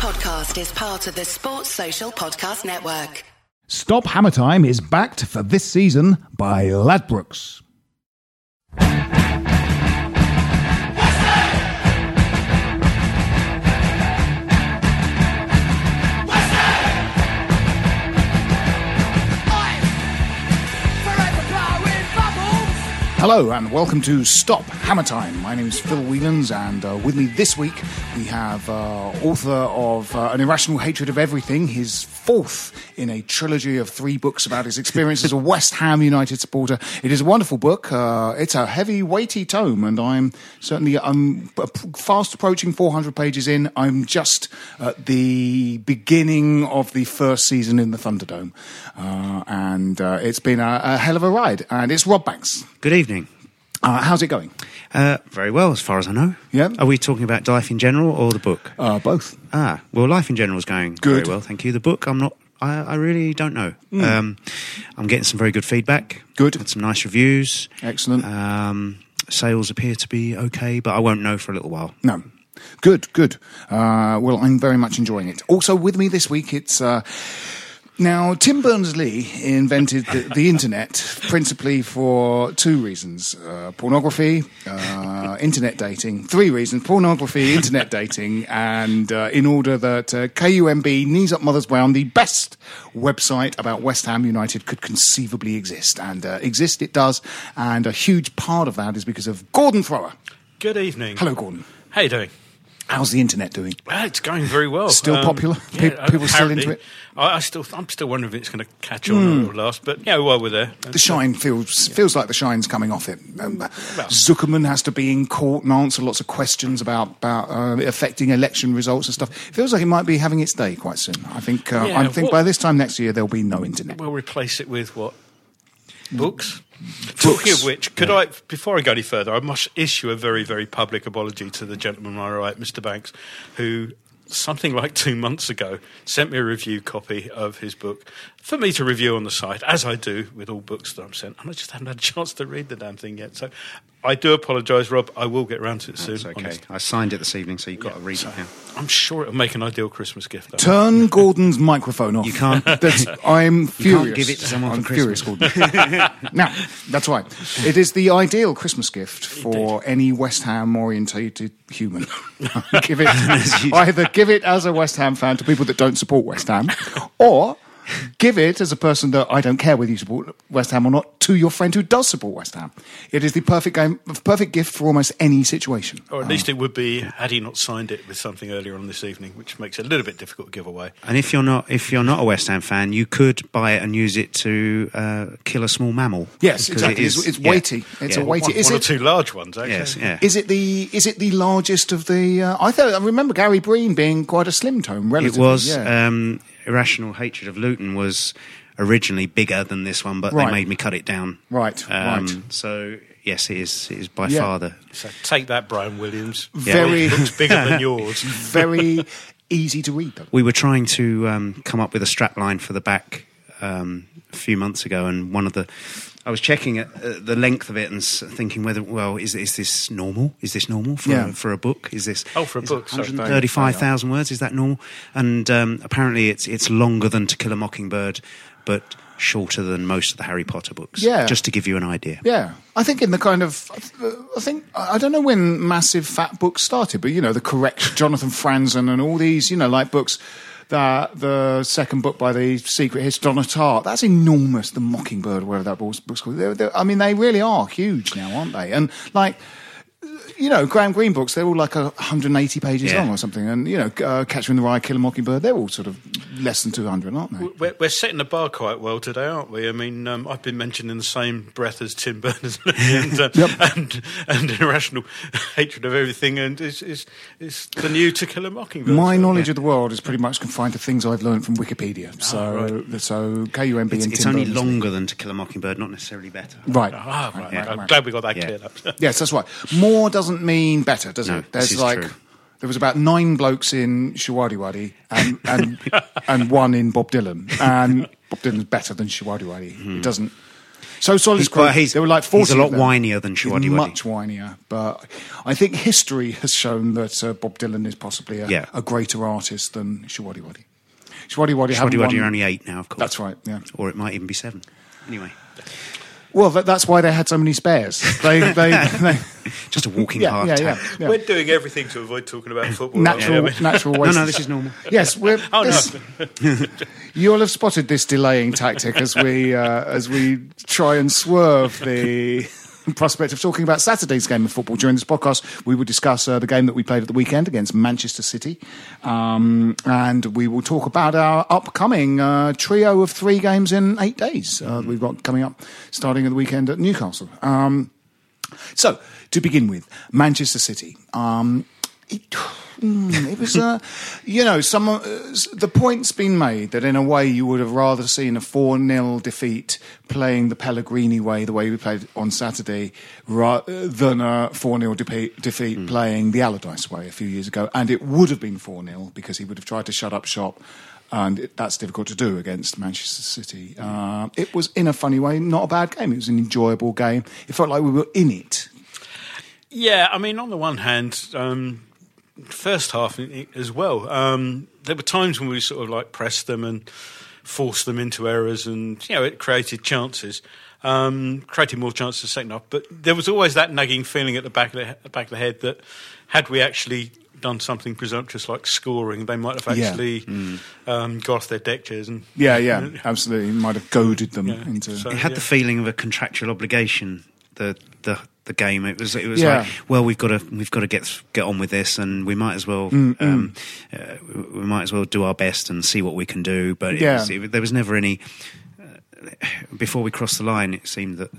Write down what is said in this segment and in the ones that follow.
podcast is part of the Sports Social Podcast Network. Stop Hammer Time is backed for this season by Ladbrokes. Hello and welcome to Stop Hammer Time. My name is Phil Whelans, and uh, with me this week we have uh, author of uh, An Irrational Hatred of Everything, his fourth in a trilogy of three books about his experience as a West Ham United supporter. It is a wonderful book. Uh, it's a heavy, weighty tome, and I'm certainly I'm fast approaching 400 pages in. I'm just at the beginning of the first season in the Thunderdome, uh, and uh, it's been a, a hell of a ride. And it's Rob Banks. Good evening. Uh, how's it going? Uh, very well, as far as I know. Yeah. Are we talking about life in general or the book? Uh, both. Ah, well, life in general is going Good. very well, thank you. The book, I'm not. I, I really don't know. Um, I'm getting some very good feedback. Good. Had some nice reviews. Excellent. Um, sales appear to be okay, but I won't know for a little while. No. Good, good. Uh, well, I'm very much enjoying it. Also, with me this week, it's. Uh, now, Tim Berners Lee invented the, the internet principally for two reasons uh, pornography, uh, internet dating. Three reasons pornography, internet dating, and uh, in order that uh, KUMB, Knees Up Mothers Brown, the best website about West Ham United, could conceivably exist. And uh, exist it does. And a huge part of that is because of Gordon Thrower. Good evening. Hello, Gordon. How are you doing? How's the internet doing? Well, it's going very well. Still popular? Pe- people still into it? I, I still, I'm still wondering if it's going to catch on or last. But yeah, while we're there, The shine feels feels like the shine's coming off it. Um, Zuckerman has to be in court and answer lots of questions about about uh, affecting election results and stuff. It feels like it might be having its day quite soon. I think uh, Yeah, I think what- by this time next year there'll be no internet. We'll replace it with what? Books. Talking of which, could I, before I go any further, I must issue a very, very public apology to the gentleman on my right, Mr. Banks, who something like two months ago sent me a review copy of his book for me to review on the site, as I do with all books that I'm sent, and I just haven't had a chance to read the damn thing yet. So I do apologise, Rob. I will get round to it soon. It's okay. honest. I signed it this evening, so you've got to read So it now. I'm sure it'll make an ideal Christmas gift. though. Turn Gordon's microphone off. You can't- That's, I'm furious. give it to someone I'm for furious, Gordon. now, that's right. It is the ideal Christmas gift for any West Ham orientated human. give it either give it as a West Ham fan to people that don't support West Ham, or give it as a person that I don't care whether you support West Ham or not to your friend who does support West Ham. It is the perfect game, perfect gift for almost any situation. Or at least it would be had he not signed it with something earlier on this evening, which makes it a little bit difficult to give away. And if you're not if you're not a West Ham fan, you could buy it and use it to uh, kill a small mammal. Yes, exactly. it It's, is- it's yeah. weighty. It's Yeah. a weighty. One, is one or two large ones, actually. Yes, yeah. Is it the is it the largest of the? Uh, I thought I remember Gary Breen being quite a slim tome. It was yeah. um, irrational hatred of Luton was originally bigger than this one, but Right. they made me cut it down. Right, Um, right. So yes, it is. It is by Yeah. far the. So take that, Brian Williams. Very- It looks bigger than yours. very easy to read though. We were trying to um, come up with a strap line for the back um, a few months ago, and one of the. I was checking at, uh, the length of it and thinking whether, well, is is this normal? Is this normal for Yeah. a, for a book? Is this Oh, for a book, it 135,000 words? Is that normal? And um, apparently, it's it's longer than To Kill a Mockingbird, but shorter than most of the Harry Potter books. Yeah. just to give you an idea. Yeah, I think in the kind of, I think I don't know when massive fat books started, but you know the correct Jonathan Franzen and all these, you know, like books. That the second book by the Secret History, Tartt, that's enormous. The Mockingbird, whatever that book's book's called. They're, they're, I mean, they really are huge now, aren't they? And like, you know, Graham Greene books, they're all like a 180 pages Yeah. long or something. And, you know, uh, Catcher in the Rye, Kill a Mockingbird, they're all sort of less than 200, aren't they? We're, we're setting the bar quite well today, aren't we? I mean, um, I've been mentioned in the same breath as Tim Berners-Lee and, uh, Yep. and and irrational hatred of everything, and is is is the new To Kill a Mockingbird. My So, knowledge of the world is pretty much confined to things I've learned from Wikipedia. So, so KUMB It's, and it's Tim only Berners-Lee. longer than To Kill a Mockingbird, not necessarily better. Right. Ah, right. right, I'm glad we got that Yeah. cleared up. Yes, that's right. More doesn't mean better, does No, it? There's like true. there was about nine blokes in Shawaddy and and and one in Bob Dylan, and Bob Dylan's better than Shawaddy Hmm. It doesn't. So Solid He's Creek, quite- he's- there were like 40 he's a lot whinier than He's Showaddywaddy. Much whinier, but I think history has shown that uh, Bob Dylan is possibly a, Yeah. a greater artist than Showaddywaddy. Shawadi Wadi Waddy won- are only eight now, of course. That's right, yeah. Or it might even be seven. Anyway, Well, that, that's why they had so many spares. They, they, they just a walking yeah, heart yeah, yeah, yeah. We're doing everything to avoid talking about football. Natural, aren't we? I mean- natural waste. no, no, this is normal. Yes, we're. Oh, no. You'll have spotted this delaying tactic as we uh, as we try and swerve the prospect of talking about Saturday's game of football. During this podcast, we will discuss uh, the game that we played at the weekend against Manchester City, um, and we will talk about our upcoming uh, trio of three games in eight days uh, that we've got coming up, starting at the weekend at Newcastle. Um, so, to begin with, Manchester City. Um, it, mm, it was, uh, you know, some uh, the point's been made that in a way you would have rather seen a 4 0 defeat playing the Pellegrini way, the way we played on Saturday, ra- than a 4 0 defeat, defeat playing the Allardyce way a few years ago. And it would have been 4 0 because he would have tried to shut up shop. And it, that's difficult to do against Manchester City. Uh, it was, in a funny way, not a bad game. It was an enjoyable game. It felt like we were in it. Yeah, I mean, on the one hand, um, first half i- i- as well, um, there were times when we sort of like pressed them and forced them into errors, and you know, it created chances, um, created more chances the second half. But there was always that nagging feeling at the back of the, he- back of the head that had we actually done something presumptuous like scoring, they might have Yeah. actually um, got off their deck chairs and Yeah, yeah, absolutely. Might have goaded them Yeah. into. So- It had yeah. the feeling of a contractual obligation. The the the game. It was it was Yeah. like, well, we've got to we've got to get get on with this, and we might as well Mm, um, uh, we might as well do our best and see what we can do. But it Yeah. was, it, there was never any. Uh, before we crossed the line, it seemed that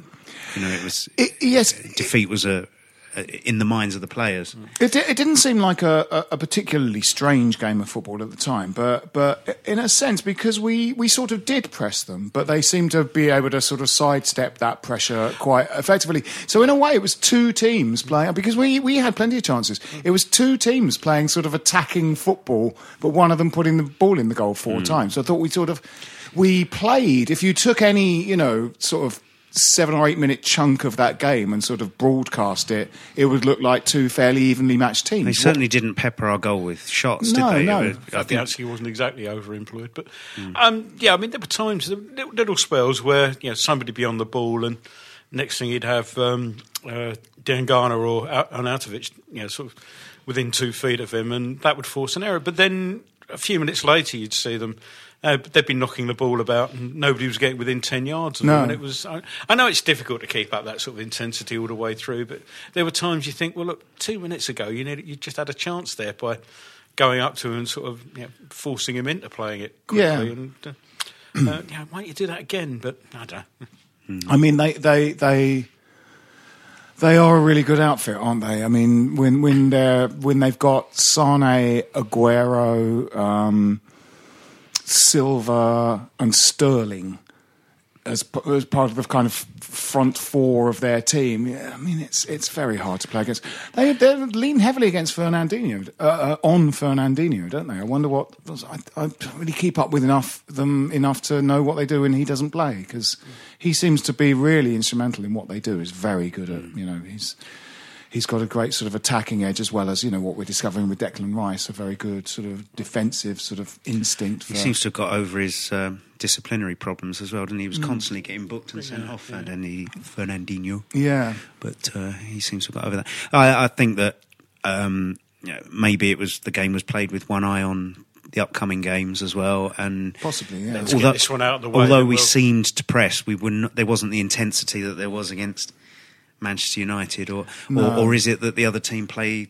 you know it was It, yes, defeat was a Uh, in the minds of the players. It, it didn't seem like a, a, particularly strange game of football at the time, but but in a sense, because we, we sort of did press them, but they seemed to be able to sort of sidestep that pressure quite effectively. So in a way, it was two teams playing because we, we had plenty of chances. It was two teams playing sort of attacking football, but one of them putting the ball in the goal four hmm. times. So I thought we sort of we played. If you took any, you know, sort of seven or eight minute chunk of that game and sort of broadcast it, it would look like two fairly evenly matched teams. They certainly didn't pepper our goal with shots, No, did they? no. It was- I I think think actually wasn't exactly overemployed, but um, yeah, I mean there were times, there were little, little spells where you know somebody be on the ball, and next thing you'd have um, uh, Diangana or Ar- Arnautovic, you know, sort of within two feet of him, and that would force an error. But then a few minutes later, you'd see them. Uh, they'd been knocking the ball about, and nobody was getting within ten yards of No. them. And it was. I, I know it's difficult to keep up that sort of intensity all the way through, but there were times you think, well, look, two minutes ago, you need, you just had a chance there by going up to him and sort of you know, forcing him into playing it quickly. Yeah. And, uh, uh, yeah, why don't you do that again? But I don't. I mean, they they they they are a really good outfit, aren't they? I mean, when when they're when they've got Sane, Aguero, um, Silva, and Sterling as as part of the kind of front four of their team. Yeah, I mean, it's it's very hard to play against. They they lean heavily against Fernandinho uh, uh, on Fernandinho, don't they? I wonder what I, I don't really keep up with enough them enough to know what they do when he doesn't play because he seems to be really instrumental in what they do. He's very good at you know he's. He's got a great sort of attacking edge as well as you know what we're discovering with Declan Rice, a very good sort of defensive sort of instinct. For, He seems to have got over his um, disciplinary problems as well, didn't he? He Mm. was constantly getting booked and sent off, and then he, Fernandinho. yeah, But uh, he seems to have got over that. I, I think that um, you know, maybe it was the game was played with one eye on the upcoming games as well, and Possibly, yeah. Let's get this one out of the way, although we we'll- seemed to press, we were not, there wasn't the intensity that there was against Manchester United, or No. or, or is it that the other team play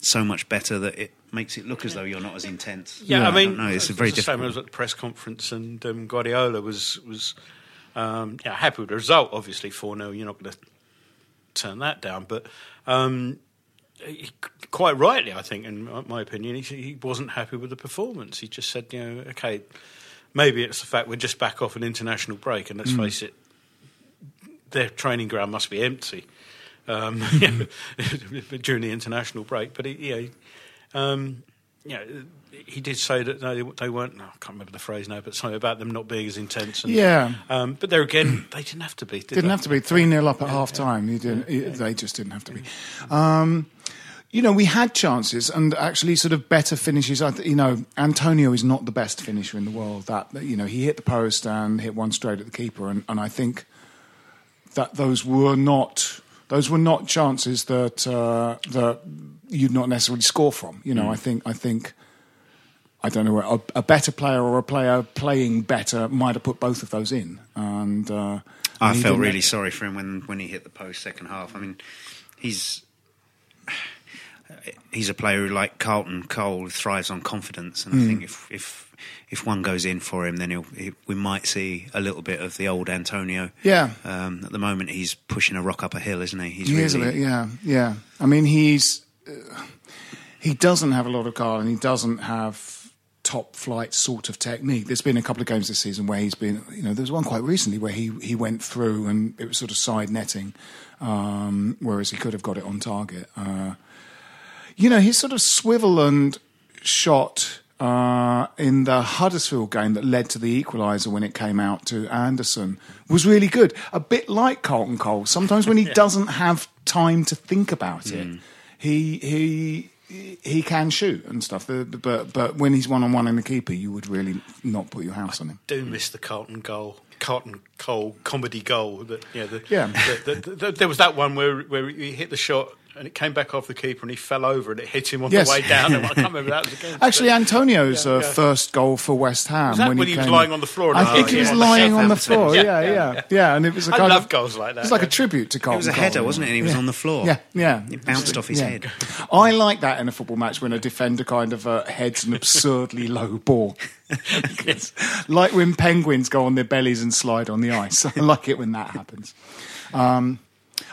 so much better that it makes it look as though you're not as intense? Yeah, I mean, don't. It's a very was the same. I was at the press conference, and um, Guardiola was was um, yeah, happy with the result. Obviously, four 0 You're not going to turn that down, but. Um, he, quite rightly, I think, in my- my opinion, he, he wasn't happy with the performance. He just said, you know, okay, maybe it's the fact we're just back off an international break, and let's face it, their training ground must be empty um, during the international break. But know, um, know, he did say that they, they weren't. No, I can't remember the phrase now, but something about them not being as intense. And, Yeah. Um, but there again, they didn't have to be. Did Didn't they? have to be three 0 up at half time. Didn't. you- They just didn't have to be. Um, you know, we had chances and actually sort of better finishes. I th- You know, Antonio is not the best finisher in the world. That that, you know, he hit the post and hit one straight at the keeper, and, and I think that those were not those were not chances that uh, that you'd not necessarily score from. You know, I think I think. I don't know, a, a better player or a player playing better might have put both of those in. And uh, I and felt really sorry for him when, when he hit the post second half. I mean, he's he's a player who, like Carlton Cole, thrives on confidence, and I Hmm. think if if if one goes in for him, then he'll, he, we might see a little bit of the old Antonio. Yeah. Um, at the moment, he's pushing a rock up a hill, isn't he? He's He really, is a bit, yeah, yeah. I mean, he's uh, he doesn't have a lot of car, and he doesn't have top flight sort of technique. There's been a couple of games this season where he's been, you know, there was one quite recently where he he went through and it was sort of side netting, um, whereas he could have got it on target. Uh, you know, his sort of swivel and shot uh, in the Huddersfield game that led to the equaliser when it came out to Anderson was really good. A bit like Carlton Cole. Sometimes when he doesn't have time to think about it, he he. He can shoot and stuff, but but when he's one on one in the keeper, you would really not put your house on him. do miss the Carlton goal, Carlton Cole comedy goal. That yeah, the, Yeah. The, the, there was that one where where he hit the shot and it came back off the keeper and he fell over and it hit him on Yes. the way down. I can't remember that was again. Actually, Antonio's Yeah, uh, yeah. first goal for West Ham Was that when, when he, he was came- lying on the floor I think he was him on the lying on the floor. Yeah, Yeah, yeah, yeah, yeah. And it was a I kind love of goals like that. It was like a tribute to Carlton. It was a Cole, header, wasn't it? And he was Yeah. on the floor. Yeah, yeah. It bounced off his head. I like that in a football match when a defender kind of uh, heads an absurdly low ball. It's like when penguins go on their bellies and slide on the ice. I like it when that happens. Um,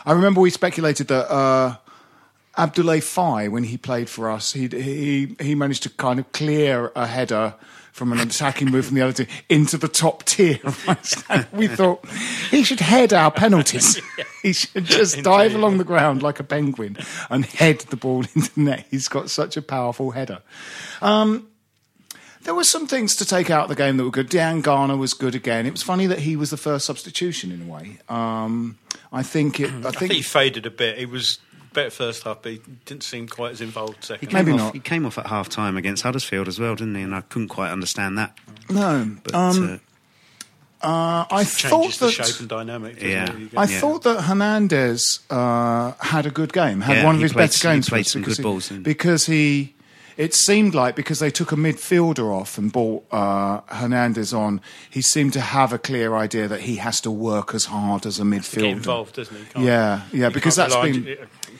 I remember we speculated that uh, Abdoulaye Faye, when he played for us, he he he managed to kind of clear a header from an attacking move from the other team into the top tier. of my stand. we thought he should head our penalties. he should just dive along the ground like a penguin and head the ball into the net. He's got such a powerful header. Um, there were some things to take out of the game that were good. Diangana was good again. It was funny that he was the first substitution in a way. Um, I think it. I I think think he faded a bit. He was better first half, but he didn't seem quite as involved He second. came Maybe off, not. He came off at half time against Huddersfield as well, didn't he? And I couldn't quite understand that. no. But um, uh, uh, I thought changes the that. shape and dynamic. Yeah. it? You get- I Yeah. thought that Hernandez uh, had a good game, had Yeah, one of his played- better he games. for played us some because good he- balls, didn't because he. It seemed like because they took a midfielder off and brought uh, Hernandez on, he seemed to have a clear idea that he has to work as hard as a midfielder. get involved, doesn't he? Can't- Yeah, yeah, because that's been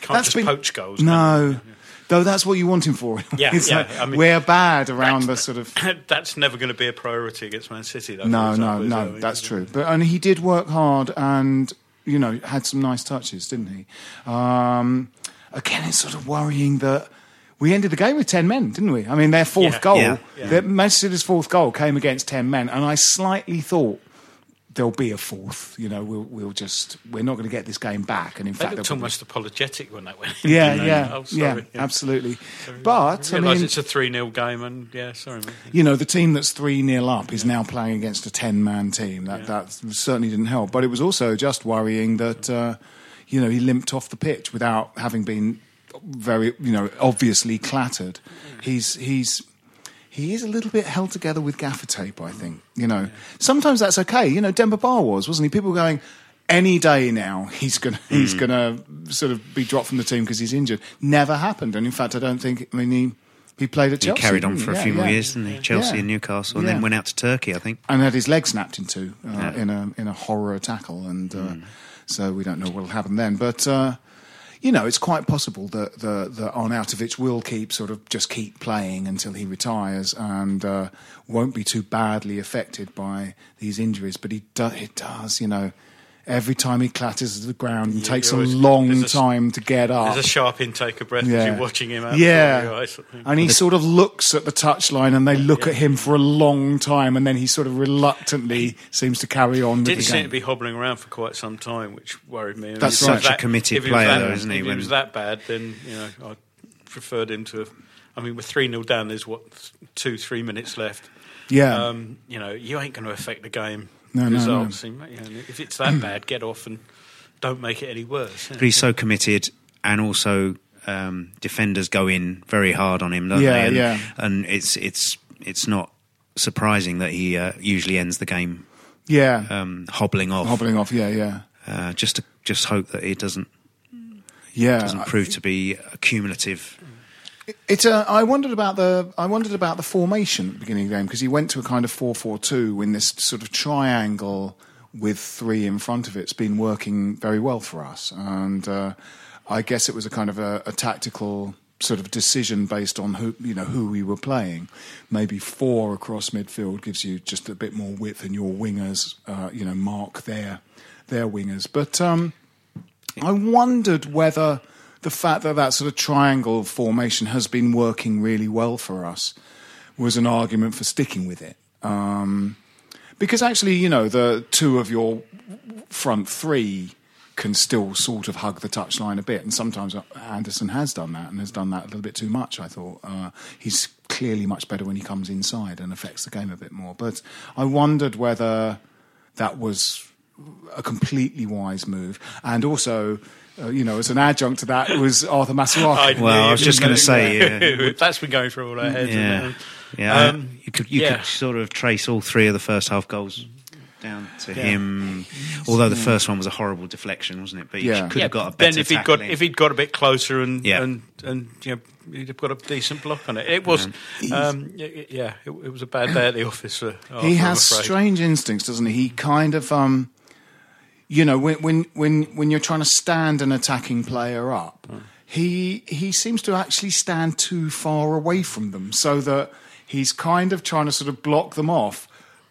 that's just been poach goals. No, though that's what you want him for. Yeah, yeah, like, I mean, we're bad around the sort of That's never going to be a priority against Man City, though. no, no, no. That's true. But and he did work hard, and you know had some nice touches, didn't he? Um, again, it's sort of worrying that we ended the game with ten men, didn't we? I mean, their fourth Yeah. goal, Yeah. Yeah. their Manchester City's fourth goal came against ten men, and I slightly thought. There'll be a fourth, you know. We'll we'll just we're not going to get this game back, and in They fact, looked they'll probably- almost apologetic when that went in. yeah, didn't yeah, Oh, yeah, sorry. absolutely. But I realise mean, it's a 3 0 game, and yeah, sorry, mate. you know, the team that's 3 0 up is now playing against a 10 man team. That, that certainly didn't help. But it was also just worrying that, uh, you know, he limped off the pitch without having been very, you know, obviously clattered. He's, he's, he is a little bit held together with gaffer tape, I think. You know, sometimes that's okay. You know, Demba Ba was, wasn't he? People were going, any day now he's gonna he's Hmm. gonna sort of be dropped from the team because he's injured. Never happened, and in fact, I don't think. I mean, he he played at Chelsea. he carried on for a few Yeah, more yeah. years, didn't he? Chelsea Yeah. and Newcastle, and then went out to Turkey, I think. and had his leg snapped in two uh, in a in a horror tackle, and uh, so we don't know what'll happen then. But uh, you know, it's quite possible that the that Arnautovic will keep sort of just keep playing until he retires and uh, won't be too badly affected by these injuries. But he do, it does, you know. Every time he clatters to the ground and Yeah, takes a always- long a- time to get up. There's a sharp intake of breath as Yeah. you're watching him out. Yeah. eyes, sort of thing. And he sort of looks at the touchline and they look at him for a long time and then he sort of reluctantly seems to carry on with Didn't seem game. to be hobbling around for quite some time, which worried me. I mean, That's if right. he was Such a committed if he was player, that- though, isn't he, If he was that bad, then you know I preferred him to have I mean, we're 3 0 down, there's what, two, three minutes left. Yeah. Um, you know, you ain't going to affect the game No, no, no. results. You know, if it's that bad, get off and don't make it any worse. But he's so committed, and also um, defenders go in very hard on him, don't Yeah, they? And, yeah. and it's it's it's not surprising that he uh, usually ends the game yeah. um, hobbling off. Hobbling off. Yeah, yeah. Uh, just to just hope that it doesn't Yeah. doesn't prove to be a cumulative. It's a, I wondered about the I wondered about the formation at the beginning of the game because he went to a kind of four four two in this sort of triangle with three in front of it. It's been working very well for us, and uh, I guess it was a kind of a, a tactical sort of decision based on who you know who we were playing. Maybe four across midfield gives you just a bit more width, and your wingers, uh, you know, mark their their wingers. But um, I wondered whether the fact that that sort of triangle formation has been working really well for us was an argument for sticking with it. Um, because actually, you know, the two of your front three can still sort of hug the touchline a bit, and sometimes Anderson has done that and has done that a little bit too much. I thought uh, he's clearly much better when he comes inside and affects the game a bit more. But I wondered whether that was a completely wise move, and also. Uh, you know, as an adjunct to that was Arthur Masuaku. Well, I was just going to say, yeah, that's been going through all our heads. yeah, yeah. Um, you could you yeah. could sort of trace all three of the first half goals down to him. Although the first one was a horrible deflection, wasn't it? But he Yeah. could have got a better. then if he'd got tackling. if he'd got a bit closer and Yeah. and and you know, he'd have got a decent block on it. It was, um, y- y- yeah, it, it was a bad day at the office. For Arthur, he I'm has afraid. strange instincts, doesn't he? He kind of, um, you know, when when when when you're trying to stand an attacking player up, hmm. he he seems to actually stand too far away from them, so that he's kind of trying to sort of block them off,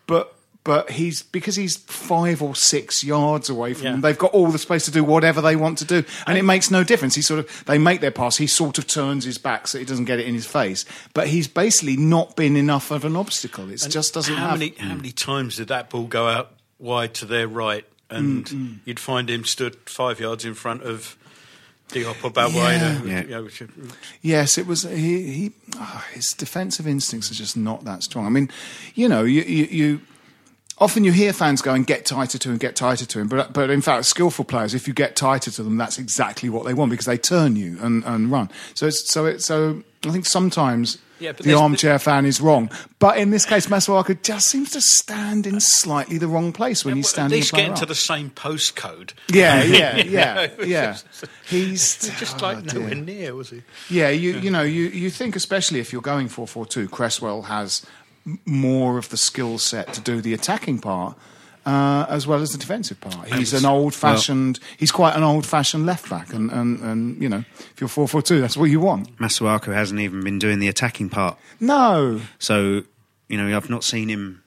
but. But he's because he's five or six yards away from Yeah. them. They've got all the space to do whatever they want to do, and it makes no difference. He sort of they make their pass. He sort of turns his back so he doesn't get it in his face. But he's basically not been enough of an obstacle. It just doesn't How have. many how hmm. many times did that ball go out wide to their right, and Mm, you'd find him stood five yards in front of Diop or Balbuena? Yeah. You know, which- Yes, it was. He, he ah, his defensive instincts are just not that strong. I mean, you know, you, you, you often you hear fans going, "Get tighter to him, get tighter to him," but but in fact, skillful players, if you get tighter to them, that's exactly what they want because they turn you and, and run. So it's so it so I think sometimes. Yeah, but the armchair fan is wrong, but in this case, Masuaku just seems to stand in slightly the wrong place when he's Well, standing. At least a player getting to the same postcode. yeah, yeah, yeah, yeah. He's just oh, like dear. nowhere near, was he? Yeah, you you know you you think especially if you're going four four two, Cresswell has more of the skill set to do the attacking part. Uh, as well as the defensive part, he's an old-fashioned. he's quite an old-fashioned left back, and, and, and you know, if you're four four two, that's what you want. Masuaku hasn't even been doing the attacking part. No, So, you know, I've not seen him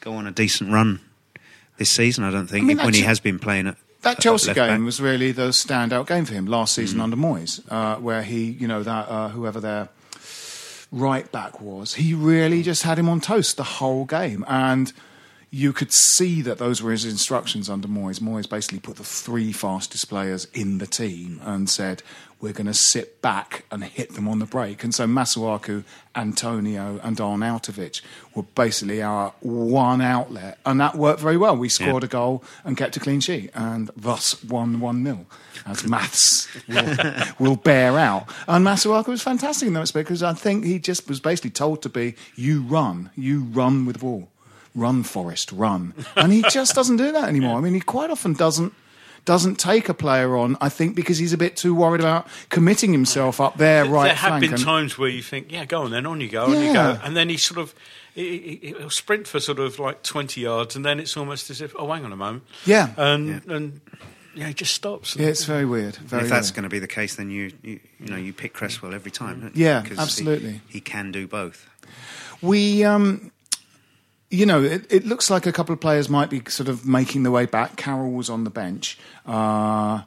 go on a decent run this season, I don't think, I mean, when he has been playing at that Chelsea game back. Mm. was really the standout game for him last season under Moyes, uh, where he, you know, that uh, whoever their right back was, he really just had him on toast the whole game, and you could see that those were his instructions under Moyes. Moyes basically put the three fastest players in the team and said, "We're going to sit back and hit them on the break." And so Masuaku, Antonio, and Arnautovic were basically our one outlet, and that worked very well. We scored a goal and kept a clean sheet, and thus won one 0 as maths will, will bear out. And Masuaku was fantastic in that respect because I think he just was basically told to be, "You run, you run with the ball." Run Forest, run. And he just doesn't do that anymore. I mean, he quite often doesn't doesn't take a player on, I think, because he's a bit too worried about committing himself up there right there have flank. been and- times where you think, yeah, go on then, on you go, on you go, and then he sort of he, he, he'll sprint for sort of like twenty yards, and then it's almost as if, oh, hang on a moment, Yeah. and and yeah, he just stops. yeah, it's very weird. Very if that's weird. going to be the case, then you, you you know you pick Cresswell every time. don't you? Yeah, Because he- absolutely. He, can do both. We, um, you know, it, it looks like a couple of players might be sort of making their way back. Carroll was on the bench. Uh,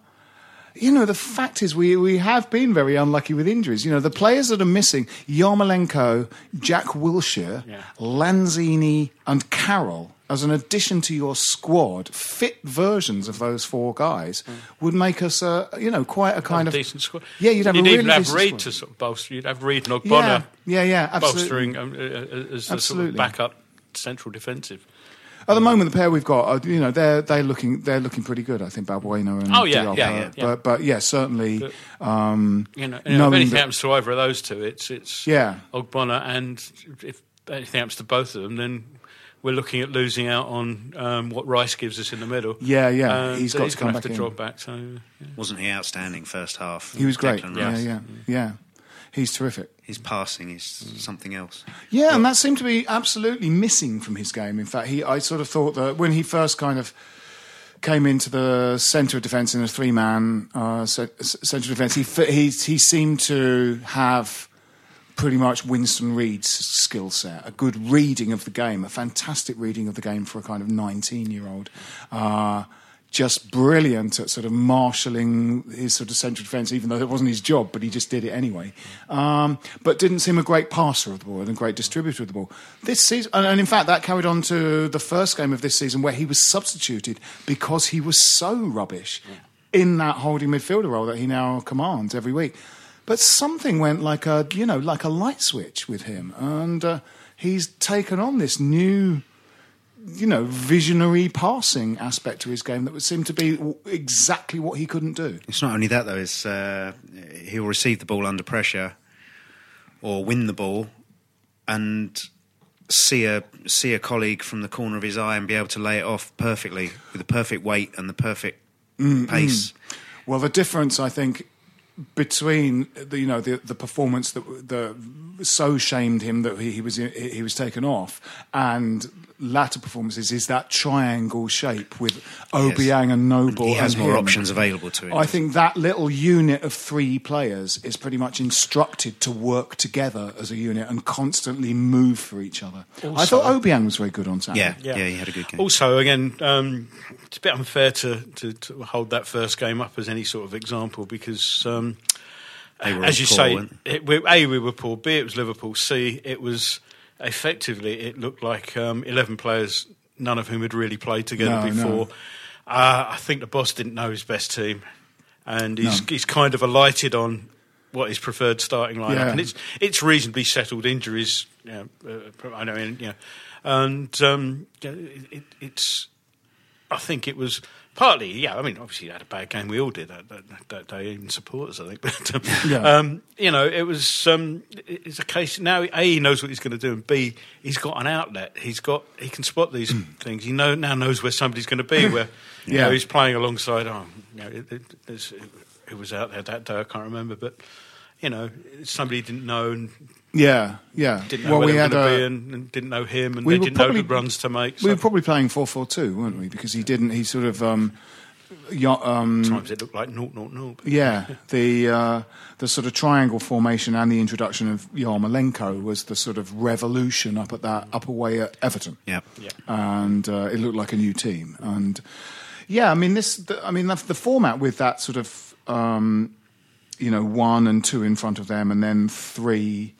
you know, the fact is, we, we have been very unlucky with injuries. You know, the players that are missing Yarmolenko, Jack Wilshere, Yeah. Lanzini, and Carroll as an addition to your squad, fit versions of those four guys would make us, uh, you know, quite a kind Have a of decent squad. Yeah, you'd have you'd a even really have decent Reid squad. to sort of bolster. You'd have Reid and Yeah, Ogbonna yeah, yeah, absolutely. bolstering um, uh, uh, as the sort of backup central defensive. At the moment, the pair we've got, are, you know, they're they're looking they're looking pretty good. I think Balbuena and Oh, yeah, Diop, yeah, yeah, yeah. But but yeah, certainly. um, You know, you know, if anything that- happens to either of those two, it's it's Yeah. Ogbonna, and if anything happens to both of them, then we're looking at losing out on um, what Rice gives us in the middle. Yeah, yeah, And he's got he's to come gonna have back to in. drop back. So yeah. Wasn't he outstanding first half? he was great. Declan Yeah, yeah, yeah. He's terrific. His passing is something else. Yeah, and that seemed to be absolutely missing from his game. In fact, he I sort of thought that when he first kind of came into the centre of defence in a three-man uh, centre of defence, he, he he seemed to have pretty much Winston Reid's skill set, a good reading of the game, a fantastic reading of the game for a kind of 19-year-old. Uh, just brilliant at sort of marshalling his sort of central defence, even though it wasn't his job, but he just did it anyway. Um, but didn't seem a great passer of the ball and a great distributor of the ball. This season, and, in fact, that carried on to the first game of this season where he was substituted because he was so rubbish in that holding midfielder role that he now commands every week. But something went like a, you know, like a light switch with him, and uh, he's taken on this new you know, visionary passing aspect to his game that would seem to be exactly what he couldn't do. It's not only that though. It's uh, he'll receive the ball under pressure, or win the ball, and see a see a colleague from the corner of his eye and be able to lay it off perfectly with the perfect weight and the perfect pace. Well, the difference, I think, between the, you know the the performance that the so shamed him that he, he was he was taken off and latter performances is that triangle shape with Obiang and Noble. He has and more him. options available to him. I think that little unit of three players is pretty much instructed to work together as a unit and constantly move for each other. I thought Obiang was very good on Saturday. Yeah, yeah, he had a good game. Also, again, um, it's a bit unfair to, to, to hold that first game up as any sort of example because, um, as you poor, say, it, we, A, we were poor, B, it was Liverpool, C, it was effectively, it looked like um, 11 players, none of whom had really played together No, no. before. Uh, I think the boss didn't know his best team, and he's, No. he's kind of alighted on what his preferred starting lineup, Yeah. and it's it's reasonably settled injuries. You know, uh, I know, in, you know, and um, it, it's. I think it was partly, yeah. I mean, obviously, he had a bad game. We all did that, that, that day, even supporters, I think. But um, Yeah. um, you know, it was. Um, it's a case now. A, he knows what he's going to do, and B, he's got an outlet. He's got. He can spot these things. He know now knows where somebody's going to be. Where you know he's playing alongside. Oh, you know, it, it, who was out there that day? I can't remember, but. You know, somebody didn't know and Yeah, yeah. didn't know well, where we they were had going to a, be and, and didn't know him and we they didn't know the runs to make. we were probably playing four four two, weren't we? Because he didn't. He sort of. Um, yeah, um, sometimes it looked like naught, naught, naught. Yeah, the uh, the sort of triangle formation and the introduction of Yarmolenko was the sort of revolution up at that up away at Everton. yeah. Yeah. and uh, it looked like a new team. And yeah, I mean this. The, I mean the, the format with that sort of um, you know one and two in front of them, and then three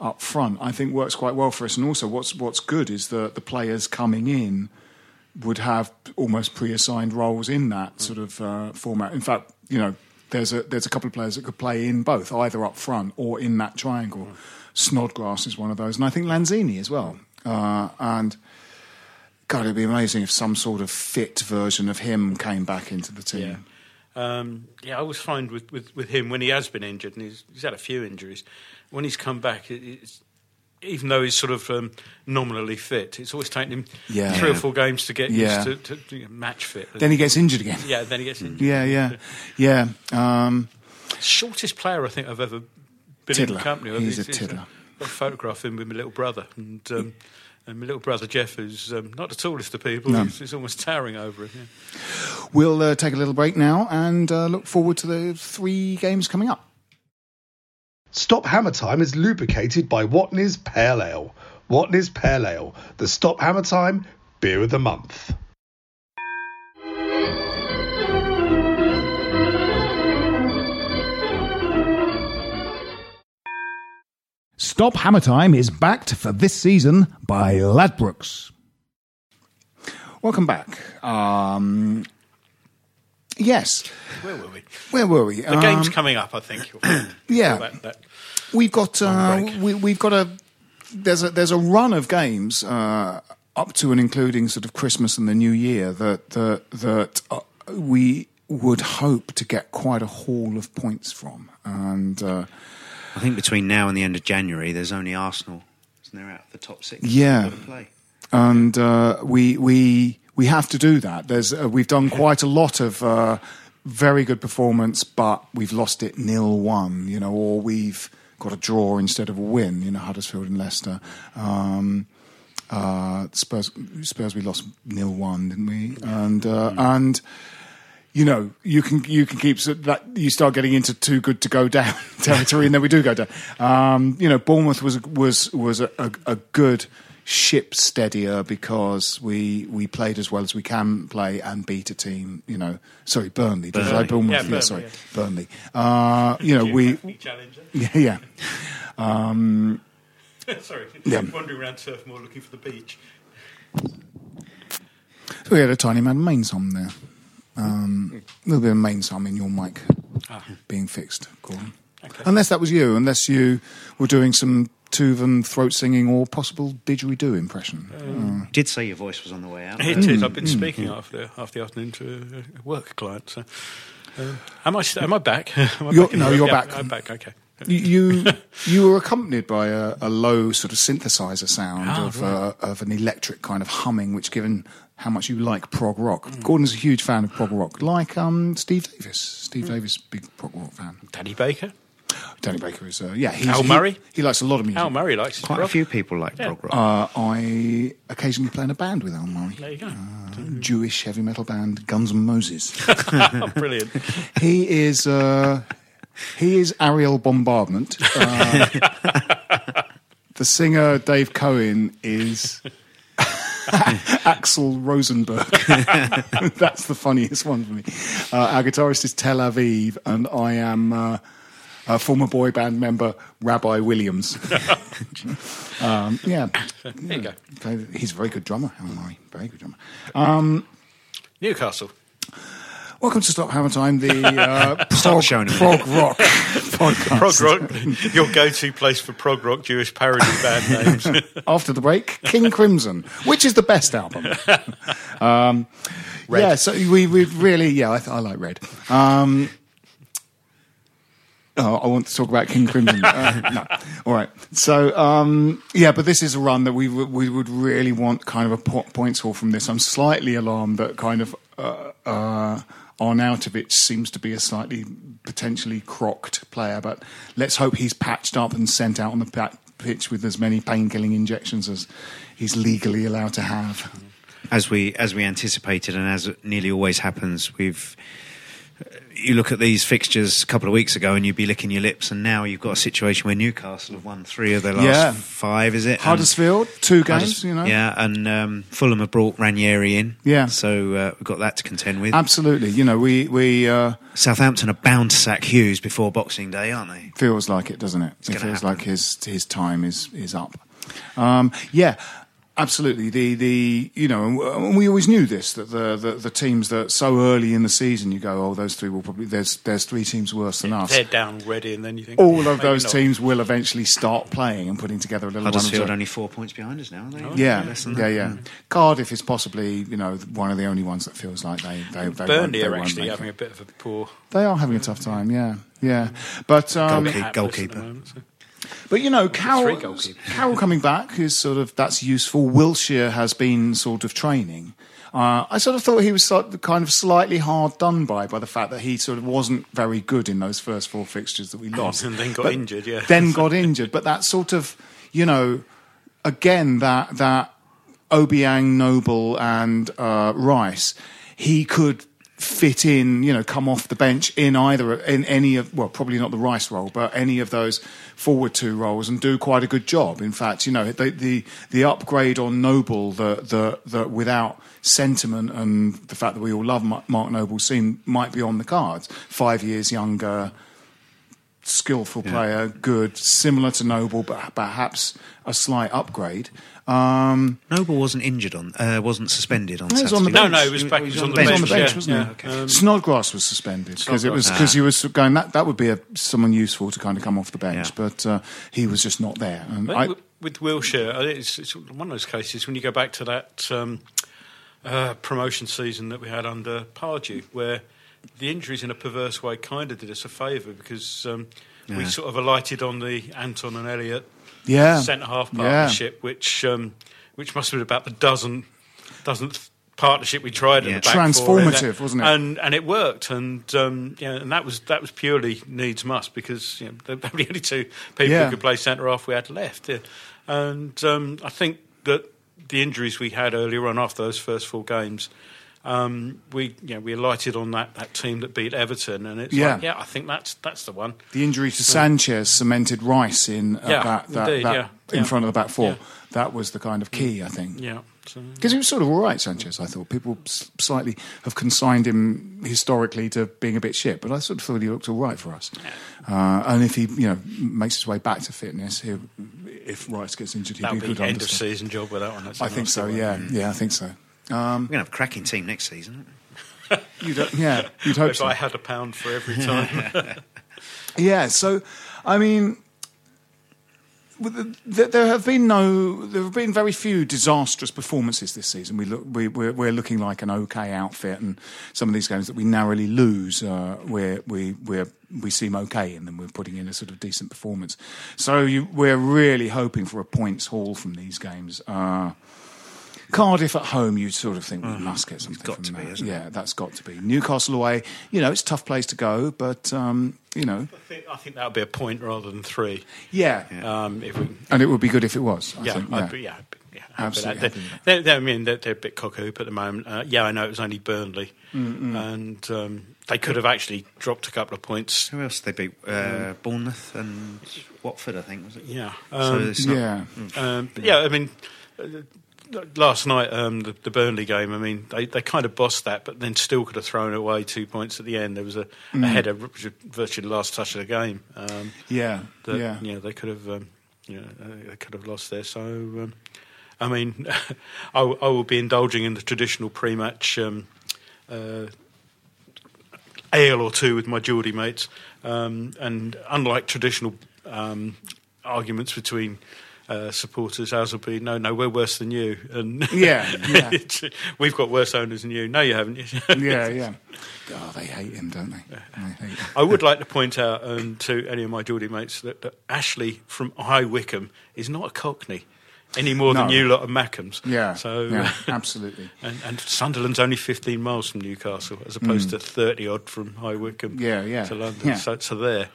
up front. I think works quite well for us. And also, what's what's good is that the players coming in would have almost pre-assigned roles in that sort of uh, format. In fact, you know, there's a there's a couple of players that could play in both, either up front or in that triangle. Snodgrass is one of those, and I think Lanzini as well. Uh, and God, it'd be amazing if some sort of fit version of him came back into the team. Yeah. Um, yeah, I always find with, with, with him when he has been injured, and he's, he's had a few injuries, when he's come back, it's, even though he's sort of um, nominally fit, it's always taken him Yeah. three or four games to get Yeah. used to, to, to match fit. Then he gets injured again. yeah, then he gets injured. Yeah, yeah, yeah. Um, Shortest player I think I've ever been in Tiddler. company. of. He's a tiddler. I've a photograph of him with my little brother, and um, and my little brother Jeff, who's um, not the tallest of people, No. he's, he's almost towering over him. Yeah. we'll uh, take a little break now and uh, look forward to the three games coming up. Stop Hammer Time is lubricated by Watney's Pale Ale. Watney's Pale Ale, the Stop Hammer Time beer of the month. Stop Hammer Time is backed for this season by Ladbrokes. Welcome back. Um, yes. Where were we? Where were we? The game's coming up, I think. yeah. That, that. We've got uh, we, we've got a there's a there's a run of games uh, up to and including sort of Christmas and the New Year that that that uh, we would hope to get quite a haul of points from, and uh, I think between now and the end of January, there's only Arsenal. Isn't there out of the top six? Yeah. Got to play. and uh, we we we have to do that. There's uh, we've done quite a lot of uh, very good performance, but we've lost it nil one, you know, or we've got a draw instead of a win. You know, Huddersfield and Leicester. Um, uh, Spurs Spurs we lost nil one, didn't we? And uh, and you know, you can you can keep so that you start getting into too good to go down territory, and then we do go down. Um, you know, Bournemouth was was was a, a, a good ship steadier because we we played as well as we can play and beat a team. You know, sorry, Burnley. Did I Bournemouth? Yeah, Yeah, Burnley, sorry, yeah. Burnley. Uh, you know, we yeah yeah. Um, Sorry, Yeah. wandering around Turf Moor looking for the beach. So we had a tiny man mains hum there. Um, a little bit of mains hum in your mic being fixed, Gordon. Okay. Unless that was you, unless you were doing some Tuvan throat singing or possible didgeridoo impression. You did say your voice was on the way out. It is. I've been speaking after after the afternoon to a work client. So, um, am I am I back? Am I You're- back no, the- you're yeah, back. I'm back. Okay. You you, you were accompanied by a, a low sort of synthesizer sound Ah, of, uh, of an electric kind of humming, which, given how much you like prog rock, Gordon's a huge fan of prog rock, like um, Steve Davis. Steve Davis, big prog rock fan. Danny Baker. Danny Baker is, uh, yeah. He's, Al Murray? He, likes a lot of music. Al Murray likes his Quite a few people like prog rock. Uh, I occasionally play in a band with Al Murray. There you go. Jewish heavy metal band Guns N' Moses. Brilliant. he is uh, he is Ariel Bombardment. Uh, the singer Dave Cohen is Axel Rosenberg. That's the funniest one for me. Uh, our guitarist is Tel Aviv, and I am. Uh, a former boy band member, Rabbi Williams. um, yeah, There you go. He's a very good drummer, Al Murray. Very good drummer. Newcastle. Welcome to Stop Hammer Time, the uh, prog, showing prog rock podcast. Prog rock. Your go-to place for prog rock Jewish parody band names. After the break, King Crimson, which is the best album. Um, yeah, so we, we really, yeah, I, th- I like Red. Um, oh, I want to talk about King Crimson. Uh, no. All right. So, um, yeah, but this is a run that we, w- we would really want kind of a po- points haul from this. I'm slightly alarmed that kind of uh, uh, Arnautovic seems to be a slightly potentially crocked player, but let's hope he's patched up and sent out on the pitch with as many painkilling injections as he's legally allowed to have. as we as we anticipated, and as nearly always happens, we've. You look at these fixtures a couple of weeks ago, and you'd be licking your lips, and now you've got a situation where Newcastle have won three of their last Yeah. five. Is it And- Huddersfield, two games, Hudders- you know. Yeah, and um, Fulham have brought Ranieri in. Yeah. so uh, we've got that to contend with. Absolutely. You know, we, we uh, Southampton are bound to sack Hughes before Boxing Day, aren't they? feels like it, doesn't it? It feels happen. like his his time is is up. Um, yeah, absolutely. The the you know, and we always knew this that the, the the teams that so early in the season you go, oh, those three will probably there's there's three teams worse than us. They're down already, and then you think All of those not. teams will eventually start playing and putting together a little run of Huddersfield their- only four points behind us now, are they? Yeah, Less than yeah, that. yeah. Cardiff is possibly, you know, one of the only ones that feels like they they, they Burnley won't, they are won't actually make having it. a bit of a poor They are having a tough time. Yeah, yeah. But um, Goalkeeper. hapless at the goalkeeper. But you know, Carroll, Carroll coming back is sort of that's useful. Wilshere has been sort of training. Uh, I sort of thought he was sort of kind of slightly hard done by by the fact that he sort of wasn't very good in those first four fixtures that we lost, And then got But injured, yeah. Then got injured, but that sort of, you know, again that that Obiang, Noble, and uh, Rice, he could fit in, you know, come off the bench in either in any of well, probably not the Rice role, but any of those forward two roles and do quite a good job. In fact, you know, the the, the upgrade on Noble, the the the without sentiment and the fact that we all love Mark Noble, seem might be on the cards. Five years younger. Skillful player, good, similar to Noble, but perhaps a slight upgrade. Um, Noble wasn't injured on, uh, wasn't suspended on No, was Saturday. on the No, bench. no, he was back. He was on the he was bench. on the bench, yeah, wasn't he? yeah. Okay. Um, Snodgrass was suspended because it was because he was going that that would be a, someone useful to kind of come off the bench, Yeah. but uh, he was just not there. And I I, with- with Wilshere, it's, it's one of those cases when you go back to that um, uh, promotion season that we had under Pardew, where the injuries in a perverse way kind of did us a favour because um, we sort of alighted on the Anton and Elliott yeah, centre half Yeah. partnership, which um, which must have been about the dozen dozenth partnership we tried Yeah. at the back four. Transformative, wasn't it? And and it worked, and um, yeah, and that was that was purely needs must because you know, they were the only two people Yeah. who could play centre half we had left, yeah. and um, I think that the injuries we had earlier on after those first four games. Um, we, you know, we alighted on that, that team that beat Everton, and it's Yeah. like, yeah, I think that's that's the one. the injury to Sanchez cemented Rice in uh, Yeah, that, that, indeed, that yeah, in yeah. front of the back four. That was the kind of key, I think. Yeah, Because he was sort of all right, Sanchez. I thought people slightly have consigned him historically to being a bit shit, but I sort of thought he looked all right for us. Uh, and if he, you know, makes his way back to fitness, he, if Rice gets injured, he'd that be be good end of season job with that one. I think so. Yeah, yeah, I think so. We're going to have a cracking team next season. aren't? You'd, yeah, you'd hope If so. I had a pound for every time. Yeah, so I mean, with the- th- there have been no, there have been very few disastrous performances this season. We look, we, we're, we're looking like an okay outfit, and some of these games that we narrowly lose, uh, where we we're, we seem okay in them. We're putting in a sort of decent performance. So you, we're really hoping for a points haul from these games. Uh, Cardiff at home, you sort of think we must get something got from to be, that. hasn't it? yeah, that's got to be. Newcastle away, you know, it's a tough place to go, but um, you know, I think, I think that would be a point rather than three. yeah. Um, if we, And it would be good if it was. I yeah, think, I'd yeah. be, yeah, I'd be- yeah, Absolutely But happy with that. They, they, I mean, they're, they're a bit cock hoop at the moment. Uh, yeah, I know it was only Burnley, and um, they could have actually dropped a couple of points. Who else did they beat? Uh, Bournemouth and Watford, I think, was it? Yeah, um, it's not, yeah. um, but yeah. I mean, uh, last night um, the, the Burnley game. I mean, they, they kind of bossed that, but then still could have thrown away two points at the end. There was a, Mm. a header, which was virtually the last touch of the game. Um, Yeah, that, yeah. you know, they could have, um, you know, they could have lost there. So, um, I mean, I, w- I will be indulging in the traditional pre-match um, uh, ale or two with my Geordie mates, um, and unlike traditional um, arguments between. Uh, supporters, ours will be no, no, we're worse than you, and Yeah, yeah. we've got worse owners than you. No, you haven't. yeah, yeah. Oh, they hate him, don't they? They hate him. I would like to point out um, to any of my Geordie mates that, that Ashley from High Wycombe is not a Cockney any more than you lot of Mackems. Yeah, So, yeah, absolutely. and, and Sunderland's only 15 miles from Newcastle as opposed to 30 odd from High Wycombe Mm. Yeah, yeah, to London. yeah. So, so there.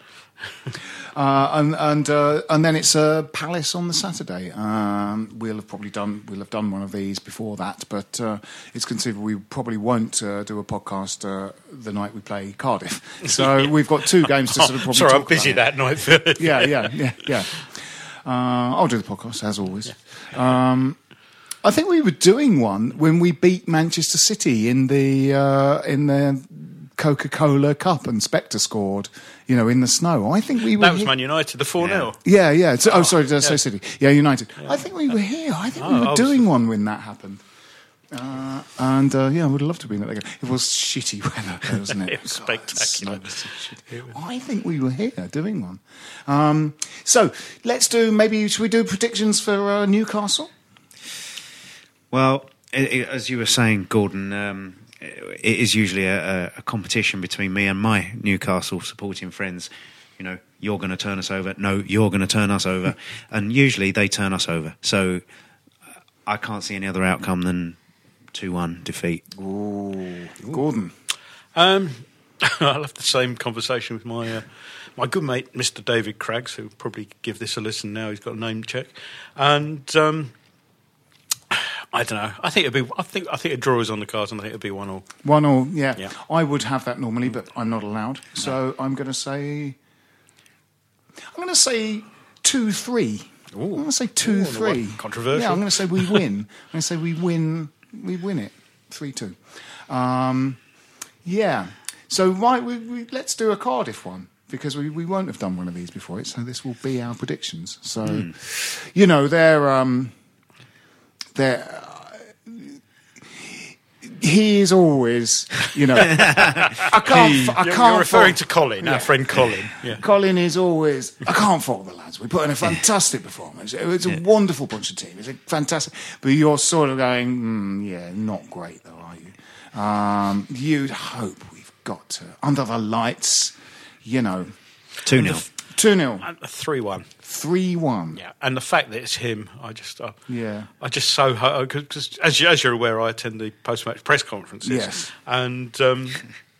Uh, and and uh, and then it's uh, Palace on the Saturday. Um, we'll have probably done we'll have done one of these before that, but uh, it's conceivable we probably won't uh, do a podcast uh, the night we play Cardiff. So we've got two games to sort of probably. Sorry, I'm busy about. that night. Phil. yeah, yeah, yeah, yeah. Uh, I'll do the podcast as always. Um, I think we were doing one when we beat Manchester City in the uh, in the Coca Cola Cup and Spector scored. You know, in the snow. I think we were. That was here- Man United, the 4 0. yeah, yeah. So, oh, sorry, did I say. City? Yeah, United. I think we were here. I think we Oh, were doing one when that happened. Uh, and uh, yeah, I would love to be in that game. It was shitty weather, wasn't it? It was God, spectacular. the was so. I think we were here doing one. Um, so let's do maybe should we do predictions for uh, Newcastle? Well, i i as you were saying, Gordon, um, it is usually a, a, a competition between me and my Newcastle supporting friends. You know, you're going to turn us over. No, you're going to turn us over. and usually they turn us over. So uh, I can't see any other outcome than 2 1 defeat. Ooh, Gordon. Um, I'll have the same conversation with my uh, my good mate, Mr. David Craggs, who'll probably give this a listen now. He's got a name check, and um, I don't know. I think it'd be. I think. I think a draw is on the cards, and I think it'd be one all. One all, yeah. Yeah. I would have that normally, but I'm not allowed. So I'm going to say. I'm going to say two three. I'm going to say two Ooh, three. Controversial. Yeah, I'm going to say we win. I'm going to say we win. We win it three two. Um, yeah. So right, we, we, let's do a Cardiff one because we, we won't have done one of these before it. So this will be our predictions. So Hmm. you know they're um, they're. He is always, you know. I can't. I You're, can't. you're referring fault- to Colin, Yeah. our friend Colin. Yeah. Colin is always. I can't fault the lads. We put in a fantastic performance. It's a wonderful bunch of team. It's a fantastic. But you're sort of going, mm, yeah, not great though, are you? Um, you'd hope we've got to under the lights. You know, 2 0. Two 0 Three one. three one. Yeah, and the fact that it's him, I just, I, Yeah. I just so hope because as, you, as you're aware, I attend the post-match press conferences. Yes. and um,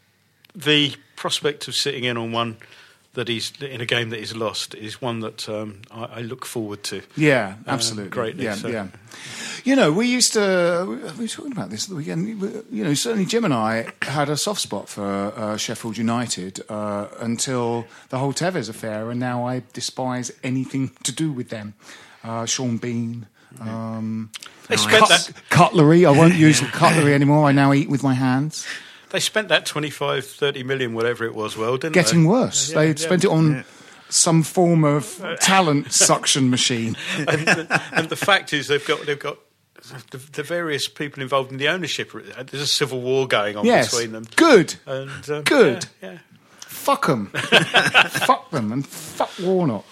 the prospect of sitting in on one that he's in a game that he's lost is one that um, I, I look forward to. Yeah, Um, absolutely. greatly, Yeah, so- yeah. You know, we used to. We were talking about this at the weekend. You know, certainly Jim and I had a soft spot for uh, Sheffield United uh, until the whole Tevez affair, and now I despise anything to do with them. Uh, Sean Bean. Um, They spent that. cutlery. I won't use cutlery anymore. I now eat with my hands. They spent that 25, 30 million, whatever it was. Well, didn't Getting they? worse. Yeah, they yeah. spent it on some form of talent suction machine. and, the, and the fact is, they've got they've got the, the various people involved in the ownership. There's a civil war going on Yes. between them. Good. And, um, Good. Yeah, yeah. fuck them, fuck them, and fuck Warnock.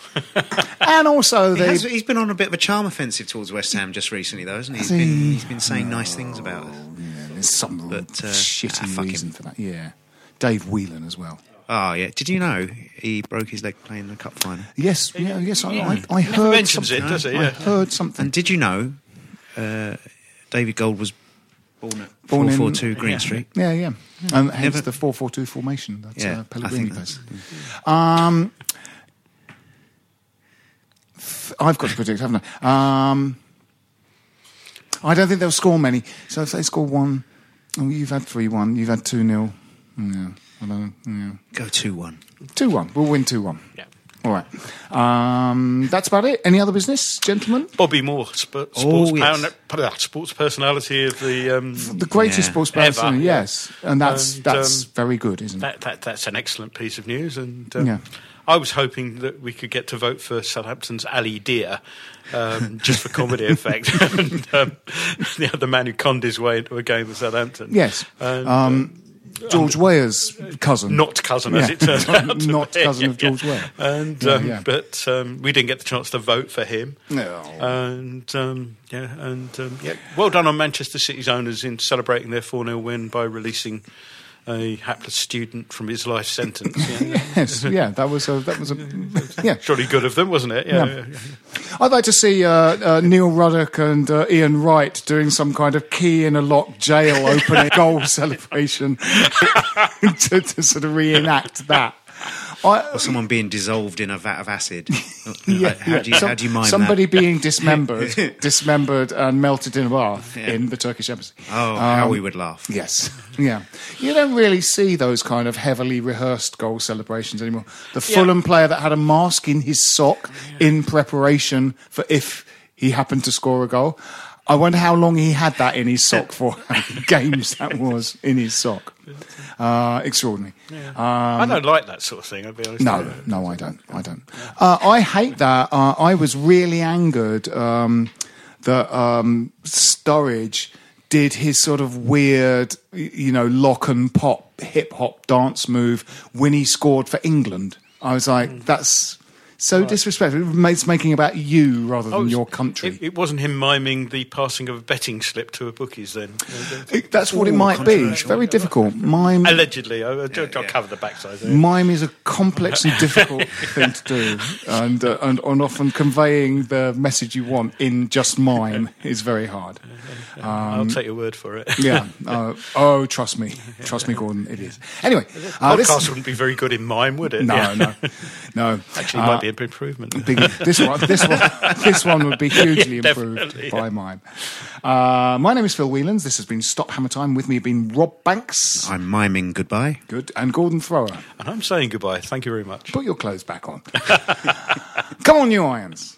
And also, he has, he's been on a bit of a charm offensive towards West Ham just recently, though, hasn't he? He's been, he's been saying nice things about us. Yeah, there's some But, uh, ah, shitty fuck him. reason for that. Yeah, Dave Whelan as well. Oh, yeah. Did you know he broke his leg playing the cup final? Yes, yeah, yes, I, I, I Never heard mentions something. it, does he? I heard something. And did you know uh, David Gold was born at Born in- 442 Green yeah. Street? Yeah, yeah, and hence Never- the four-four-two formation that Yeah, uh, I Pellegrini think plays. Um, th- I've got to predict, haven't I? Um, I don't think they'll score many. So if they score one, oh, you've had three-one, you've had two 0 Yeah, I don't know. Yeah. Go 2 1. Two one. We'll win two one. Yeah. All right. Um, that's about it. Any other business, gentlemen? Bobby Moore, sp- sports, Oh, yes. pound- uh, sports personality of the. Um, The greatest Yeah. sports Ever, person, yeah. yes, and that's And, that's um, very good, isn't it? that, that that's an excellent piece of news, and um, Yeah. I was hoping that we could get to vote for Southampton's Ali Dia, um, just for comedy effect, and um, the other man who conned his way into a game with Southampton. Yes. and, Um, George Weah's cousin, not cousin as it turns out. Not cousin of George Weah. And Yeah, um, yeah. but um, we didn't get the chance to vote for him. No. And um, yeah, and um, yeah, well done on Manchester City's owners in celebrating their 4 0 win by releasing a hapless student from his life sentence. Yeah. Yes, yeah, that was a that was a yeah. Surely good of them, wasn't it? Yeah. Yeah. I'd like to see uh, uh, Neil Ruddock and uh, Ian Wright doing some kind of key in a lock jail opening goal celebration to, to sort of reenact that. I, Or someone being dissolved in a vat of acid. yeah, how, yeah. do you, Some- how do you mind that somebody that? being dismembered, dismembered and melted in a bath Yeah. in the Turkish embassy. Oh, how Um, we would laugh. Yes, yeah. You don't really see those kind of heavily rehearsed goal celebrations anymore. The Fulham player that had a mask in his sock in preparation for if he happened to score a goal. I wonder how long he had that in his sock for. games that was in his sock. Uh, extraordinary. I don't like that sort of thing, I'll be honest. No, no, I don't. I don't. Uh, I hate that. Uh, I was really angered um, that um, Sturridge did his sort of weird, you know, lock and pop hip hop dance move when he scored for England. I was like, that's so disrespectful. It's making about you rather Oh, than it's- your country. It, it wasn't him miming the passing of a betting slip to a bookies then. It- that's what it might be. It's very difficult. Mime, Allegedly. I, I'll, I'll cover the backside there. Mime is a complex and difficult thing to do, and, uh, and and often conveying the message you want in just mime is very hard. I'll take your word for it. Yeah. Uh, oh, trust me, trust me, Gordon, it is. Anyway, uh, this, Podcast wouldn't be very good in mime, would it? no, Yeah. no, no. Actually, it Uh, might be an improvement. big, this one, this one, this one would be hugely Yeah, improved definitely, by mime. Uh, my name is Phil Whelans. This has been Stop Hammer Time. With me have been Rob Banks, I'm miming goodbye. good, and Gordon Thrower. And I'm saying goodbye. Thank you very much. Put your clothes back on. Come on, you irons.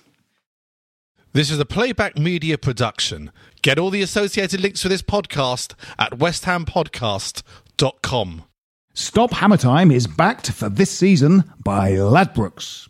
This is a playback media production. Get all the associated links for this podcast at westhampodcast.com. Stop Hammer Time is backed for this season by Ladbrokes.